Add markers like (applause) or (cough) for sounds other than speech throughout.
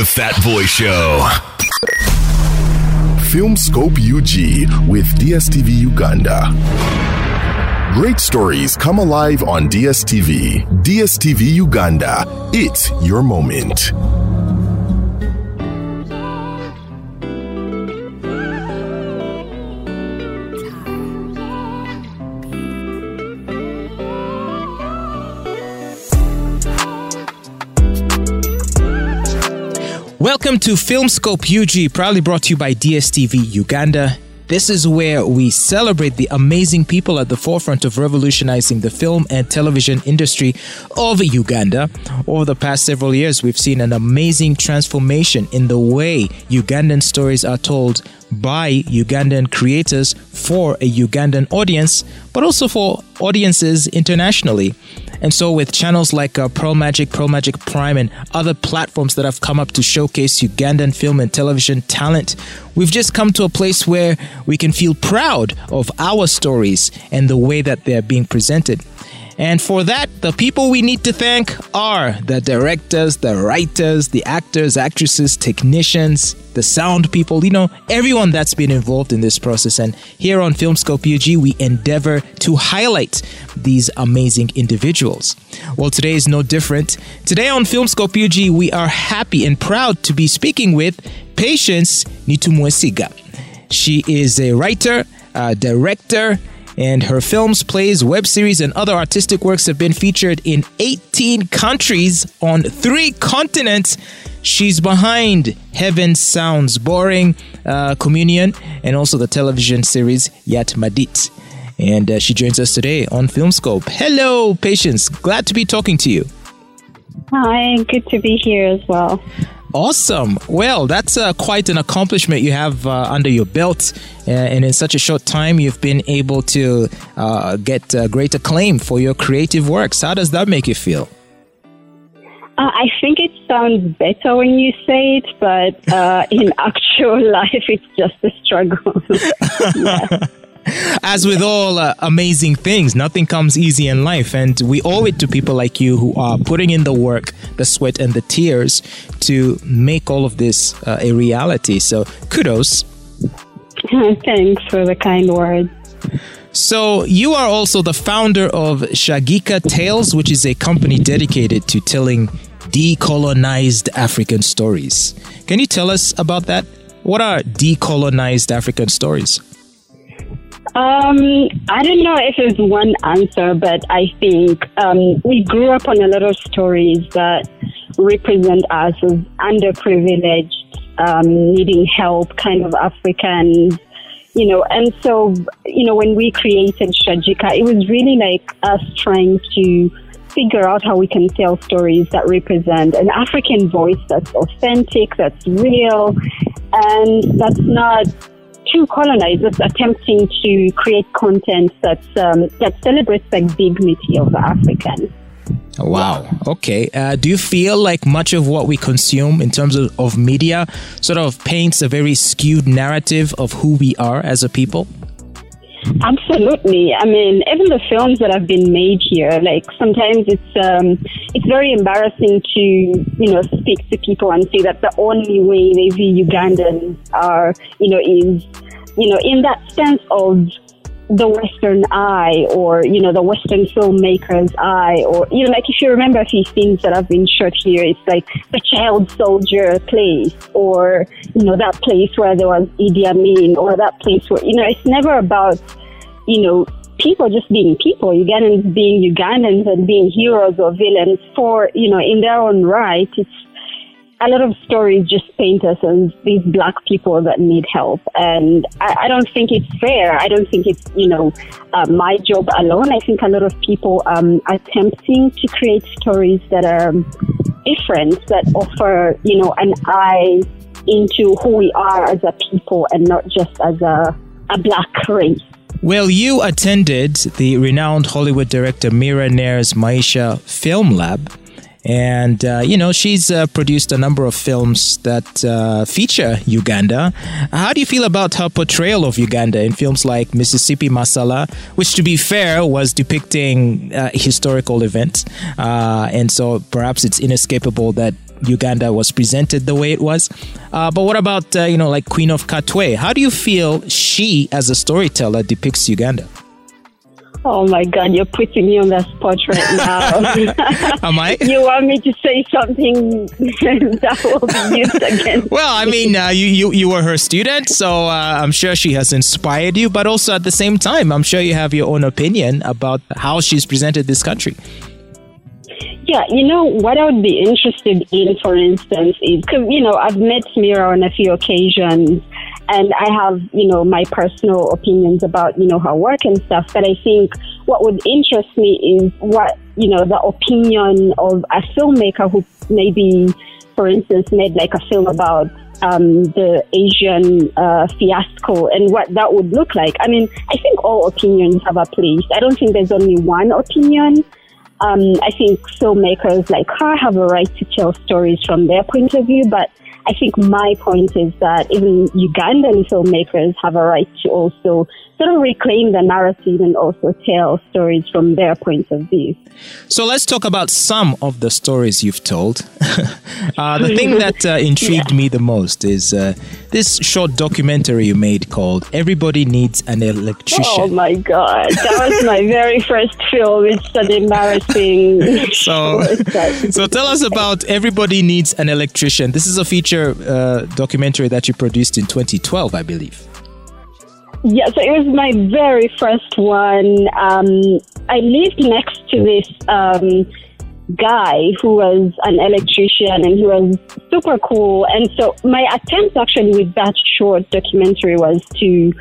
The Fat Boy Show. Filmscope UG with DSTV Uganda. Great stories come alive on DSTV. DSTV Uganda. It's your moment. Welcome to Filmscope UG, proudly brought to you by DSTV Uganda. This is where we celebrate the amazing people at the forefront of revolutionizing the film and television industry of Uganda. Over the past several years, we've seen an amazing transformation in the way Ugandan stories are told by Ugandan creators for a Ugandan audience, but also for audiences internationally. And so, with channels like uh, Pearl Magic, Pearl Magic Prime, and other platforms that have come up to showcase Ugandan film and television talent, we've just come to a place where we can feel proud of our stories and the way that they're being presented. And for that, the people we need to thank are the directors, the writers, the actors, actresses, technicians, the sound people, you know, everyone that's been involved in this process. And here on Filmscope UG, we endeavor to highlight these amazing individuals. Well, today is no different. Today on Filmscope UG, we are happy and proud to be speaking with Patience Nitumwesiga. She is a writer, a director, and her films, plays, web series, and other artistic works have been featured in 18 countries on three continents. She's behind Heaven Sounds Boring, uh, Communion, and also the television series Yat Madit. And uh, she joins us today on Filmscope. Hello, Patience. Glad to be talking to you. Hi, good to be here as well. Awesome. Well, that's uh, quite an accomplishment you have uh, under your belt. Uh, and in such a short time, you've been able to uh, get uh, great acclaim for your creative works. How does that make you feel? Uh, I think it sounds better when you say it, but in (laughs) actual life, it's just a struggle. (laughs) yeah. As with all uh, amazing things, nothing comes easy in life. And we owe it to people like you who are putting in the work, the sweat, and the tears to make all of this uh, a reality. So kudos. (laughs) Thanks for the kind words. So, you are also the founder of Shagika Tales, which is a company dedicated to telling decolonized African stories. Can you tell us about that? What are decolonized African stories? Um, I don't know if there's one answer, but I think um, we grew up on a lot of stories that represent us as underprivileged, um, needing help, kind of Africans, you know. And so, you know, when we created Shagika, it was really like us trying to figure out how we can tell stories that represent an African voice that's authentic, that's real, and that's not two colonizers attempting to create content that's, um, that celebrates the dignity of the African. Wow. Okay. Uh, do you feel like much of what we consume in terms of, of media sort of paints a very skewed narrative of who we are as a people? Absolutely. I mean, even the films that have been made here, like sometimes it's um, it's very embarrassing to you know speak to people and say that the only way they view Ugandans are you know is you know in that sense of the Western eye or, you know, the Western filmmaker's eye or, you know, like if you remember a few things that have been shot here, it's like the child soldier place or, you know, that place where there was Idi Amin or that place where, you know, it's never about, you know, people just being people, Ugandans being Ugandans and being heroes or villains for, you know, in their own right. It's, a lot of stories just paint us as these black people that need help. And I, I don't think it's fair. I don't think it's, you know, uh, my job alone. I think a lot of people um, are attempting to create stories that are different, that offer, you know, an eye into who we are as a people and not just as a, a black race. Well, you attended the renowned Hollywood director Mira Nair's Maisha Film Lab and, uh, you know, she's uh, produced a number of films that uh, feature Uganda. How do you feel about her portrayal of Uganda in films like Mississippi Masala, which, to be fair, was depicting uh, historical events? Uh, and so perhaps it's inescapable that Uganda was presented the way it was. Uh, but what about, uh, you know, like Queen of Katwe? How do you feel she, as a storyteller, depicts Uganda? Oh my God, you're putting me on the spot right now. (laughs) Am I? you want me to say something (laughs) that will be used against (laughs) Well, I mean, uh, you, you, you were her student, so uh, I'm sure she has inspired you, but also at the same time, I'm sure you have your own opinion about how she's presented this country. Yeah, you know, what I would be interested in, for instance, is because, you know, I've met Mira on a few occasions and I have, you know, my personal opinions about, you know, her work and stuff. But I think what would interest me is what, you know, the opinion of a filmmaker who maybe, for instance, made like a film about um, the Asian uh, fiasco and what that would look like. I mean, I think all opinions have a place. I don't think there's only one opinion. Um, I think filmmakers like her have a right to tell stories from their point of view, but I think my point is that even Ugandan filmmakers have a right to also sort of reclaim the narrative and also tell stories from their point of view. So let's talk about some of the stories you've told. (laughs) uh, the thing that uh, intrigued (laughs) yeah. me the most is uh, this short documentary you made called Everybody Needs an Electrician. Oh my God. That was my very first film. It's an embarrassing. (laughs) so, so tell us about Everybody Needs an Electrician. This is a feature uh, documentary that you produced in 2012, I believe. Yeah, so it was my very first one. Um, I lived next to this um, guy who was an electrician and he was super cool. And so my attempt actually with that short documentary was to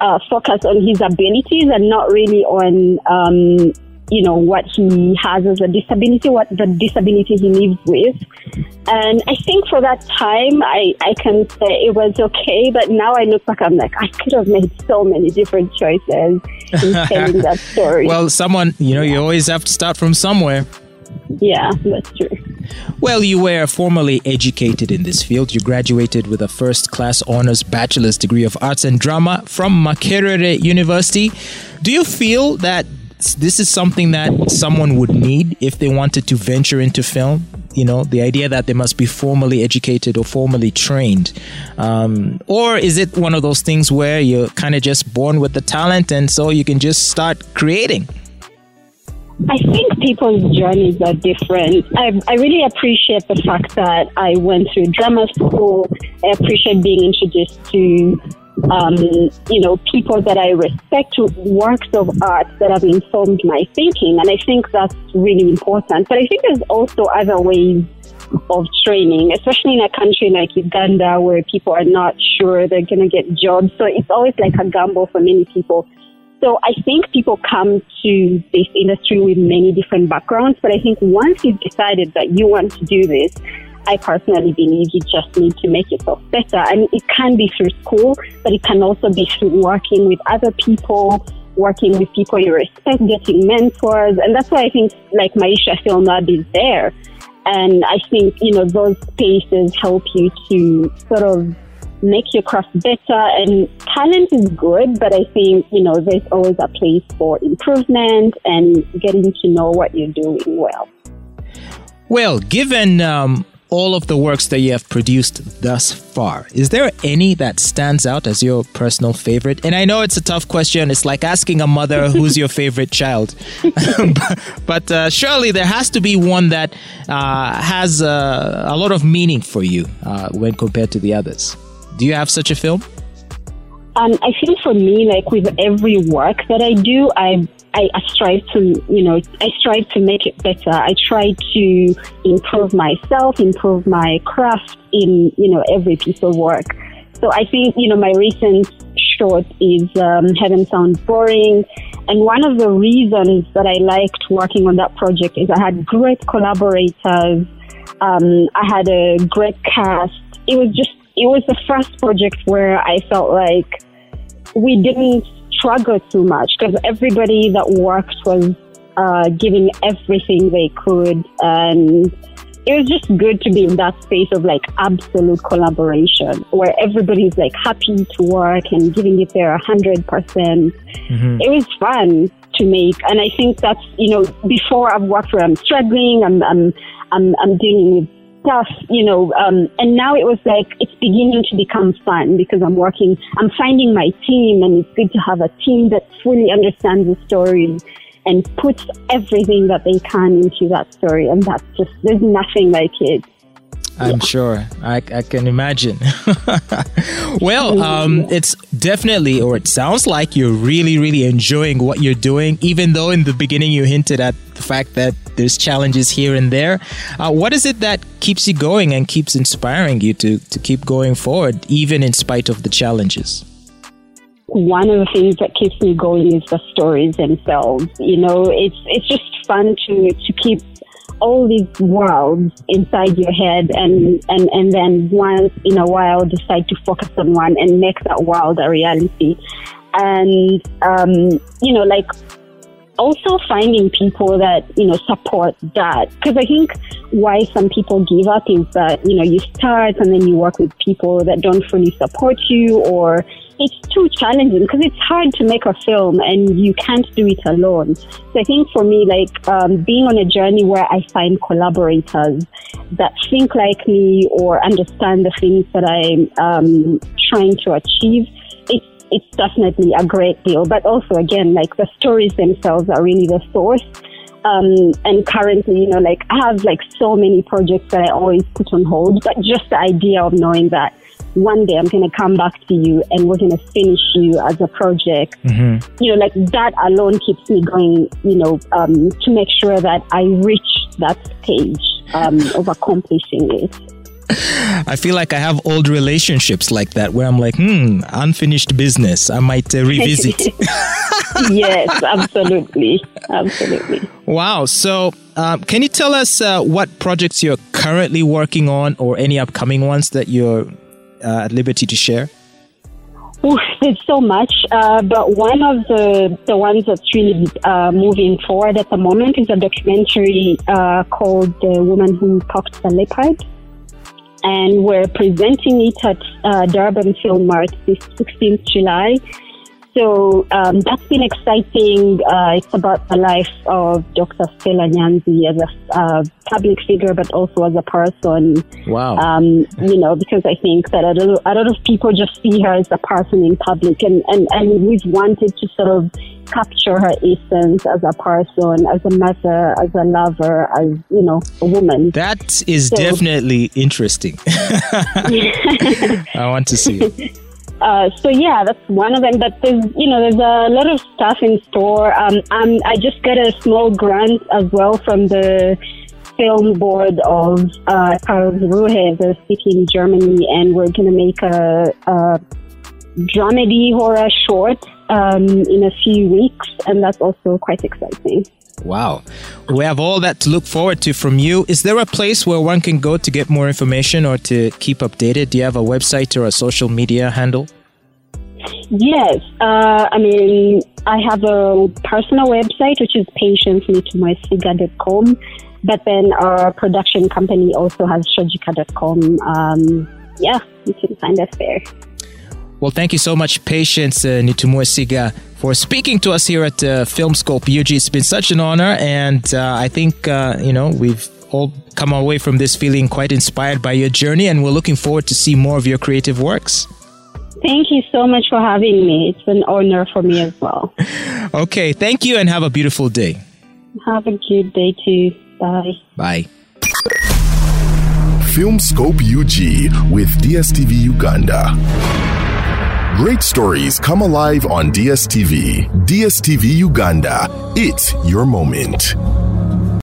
uh, focus on his abilities and not really on um, you know, what he has as a disability, what the disability he lives with. And I think for that time, I, I can say it was okay. But now I look back, I'm like, I could have made so many different choices in (laughs) telling that story. Well, someone, you know, yeah. you always have to start from somewhere. Yeah, that's true. Well, you were formally educated in this field. You graduated with a first class honors bachelor's degree of arts and drama from Makerere University. Do you feel that this is something that someone would need if they wanted to venture into film. You know, the idea that they must be formally educated or formally trained. Um, or is it one of those things where you're kind of just born with the talent and so you can just start creating? I think people's journeys are different. I, I really appreciate the fact that I went through drama school. I appreciate being introduced to um, you know, people that I respect, works of art that have informed my thinking. And I think that's really important. But I think there's also other ways of training, especially in a country like Uganda where people are not sure they're going to get jobs. So it's always like a gamble for many people. So I think people come to this industry with many different backgrounds, but I think once you've decided that you want to do this, I personally believe you just need to make yourself better. Mean, it can be through school, but it can also be through working with other people, working with people you respect, getting mentors. And that's why I think like Maisha Film is there. And I think, you know, those spaces help you to sort of make your craft better. And talent is good, but I think, you know, there's always a place for improvement and getting to know what you're doing well. Well, given um, all of the works that you have produced thus far, is there any that stands out as your personal favorite? And I know it's a tough question. It's like asking a mother (laughs) who's your favorite child. (laughs) but, but uh, surely there has to be one that uh, has uh, a lot of meaning for you uh, when compared to the others. Do you have such a film? Um, I think for me, like with every work that I do, I I, I strive to, you know, I strive to make it better. I try to improve myself, improve my craft in, you know, every piece of work. So I think, you know, my recent short is um, Heaven Sounds Boring. And one of the reasons that I liked working on that project is I had great collaborators. Um, I had a great cast. It was just, it was the first project where I felt like we didn't struggle too much because everybody that worked was uh, giving everything they could. And it was just good to be in that space of like absolute collaboration where everybody's like happy to work and giving it their 100%. percent mm hmm It was fun to make. And I think that's, you know, before I've worked where I'm struggling, I'm, I'm, I'm, I'm dealing with stuff, you know, um, and now it was like it's beginning to become fun because I'm working, I'm finding my team, and it's good to have a team that fully understands the story and puts everything that they can into that story, and that's just there's nothing like it. I'm sure. I, I can imagine. (laughs) well, um, it's definitely, or it sounds like you're really, really enjoying what you're doing, even though in the beginning you hinted at the fact that there's challenges here and there. Uh, what is it that keeps you going and keeps inspiring you to, to keep going forward, even in spite of the challenges? One of the things that keeps me going is the stories themselves. You know, it's it's just fun to to keep all these worlds inside your head and, and, and then once in a while decide to focus on one and make that world a reality. And, um, you know, like also finding people that, you know, support that. Because I think why some people give up is that, you know, you start and then you work with people that don't fully support you or it's too challenging because it's hard to make a film and you can't do it alone. So I think for me, like um, being on a journey where I find collaborators that think like me or understand the things that I'm um, trying to achieve, it's definitely a great deal. But also, again, like the stories themselves are really the source. Um, and currently, you know, like I have like so many projects that I always put on hold, but just the idea of knowing that one day I'm going to come back to you and we're going to finish you as a project. Mm-hmm. You know, like that alone keeps me going, you know, um, to make sure that I reach that stage um, of accomplishing it. (laughs) I feel like I have old relationships like that where I'm like, hmm, unfinished business. I might uh, revisit. (laughs) (laughs) yes, absolutely. Absolutely. Wow. So, um, can you tell us uh, what projects you're currently working on or any upcoming ones that you're uh, at liberty to share? Ooh, there's so much, uh, but one of the the ones that's really uh, moving forward at the moment is a documentary uh, called "The Woman Who Talked the Leopard," and we're presenting it at uh, Durban Film Mart this 16th July. So um, that's been exciting. Uh, it's about the life of Dr. Stella Nyanzi as a uh, public figure, but also as a person. Wow. Um, you know, because I think that a lot, a lot of people just see her as a person in public, and, and, and we've wanted to sort of capture her essence as a person, as a mother, as a lover, as, you know, a woman. That is so, definitely interesting. (laughs) (laughs) I want to see it. Uh, so yeah, that's one of them. But there's, you know, there's a lot of stuff in store. Um, um, I just got a small grant as well from the film board of uh, Karlsruhe, the city in Germany, and we're going to make a, a dramedy horror short um, in a few weeks, and that's also quite exciting. Wow. We have all that to look forward to from you. Is there a place where one can go to get more information or to keep updated? Do you have a website or a social media handle? Yes. Uh, I mean, I have a personal website, which is patiencenitumwesiga.com. But then our production company also has shagika.com. Um, yeah, you can find us there. Well, thank you so much, Patience uh, Nitumwesiga, for speaking to us here at uh, FilmScope UG. It's been such an honor, and uh, I think, uh, you know, we've all come away from this feeling quite inspired by your journey, and we're looking forward to see more of your creative works. Thank you so much for having me. It's an honor for me as well. (laughs) okay, thank you, and have a beautiful day. Have a good day too. Bye. Bye. FilmScope UG with DSTV Uganda. Great stories come alive on DSTV. DSTV Uganda. It's your moment.